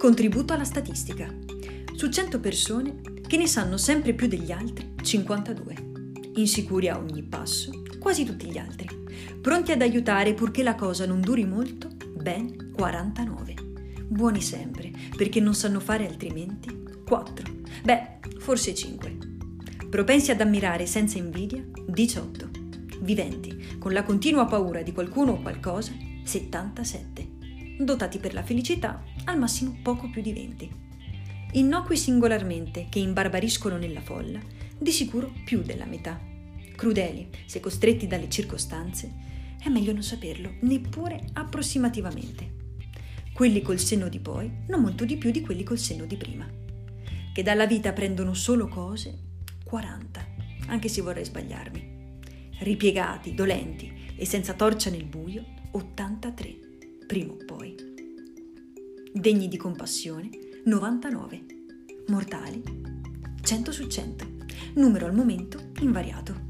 Contributo alla statistica. Su 100 persone, che ne sanno sempre più degli altri, 52. Insicuri a ogni passo, quasi tutti gli altri. Pronti ad aiutare purché la cosa non duri molto, ben 49. Buoni sempre, perché non sanno fare altrimenti, 4. Beh, forse 5. Propensi ad ammirare senza invidia, 18. Viventi, con la continua paura di qualcuno o qualcosa, 77. Dotati per la felicità, al massimo poco più di 20. Innocui singolarmente, che imbarbariscono nella folla, di sicuro più della metà. Crudeli, se costretti dalle circostanze, è meglio non saperlo, neppure approssimativamente. Quelli col senno di poi, non molto di più di quelli col senno di prima. Che dalla vita prendono solo cose, 40, anche se vorrei sbagliarmi. Ripiegati, dolenti e senza torcia nel buio, 83, prima o poi. Degni di compassione, 99. Mortali, 100 su 100. Numero al momento invariato.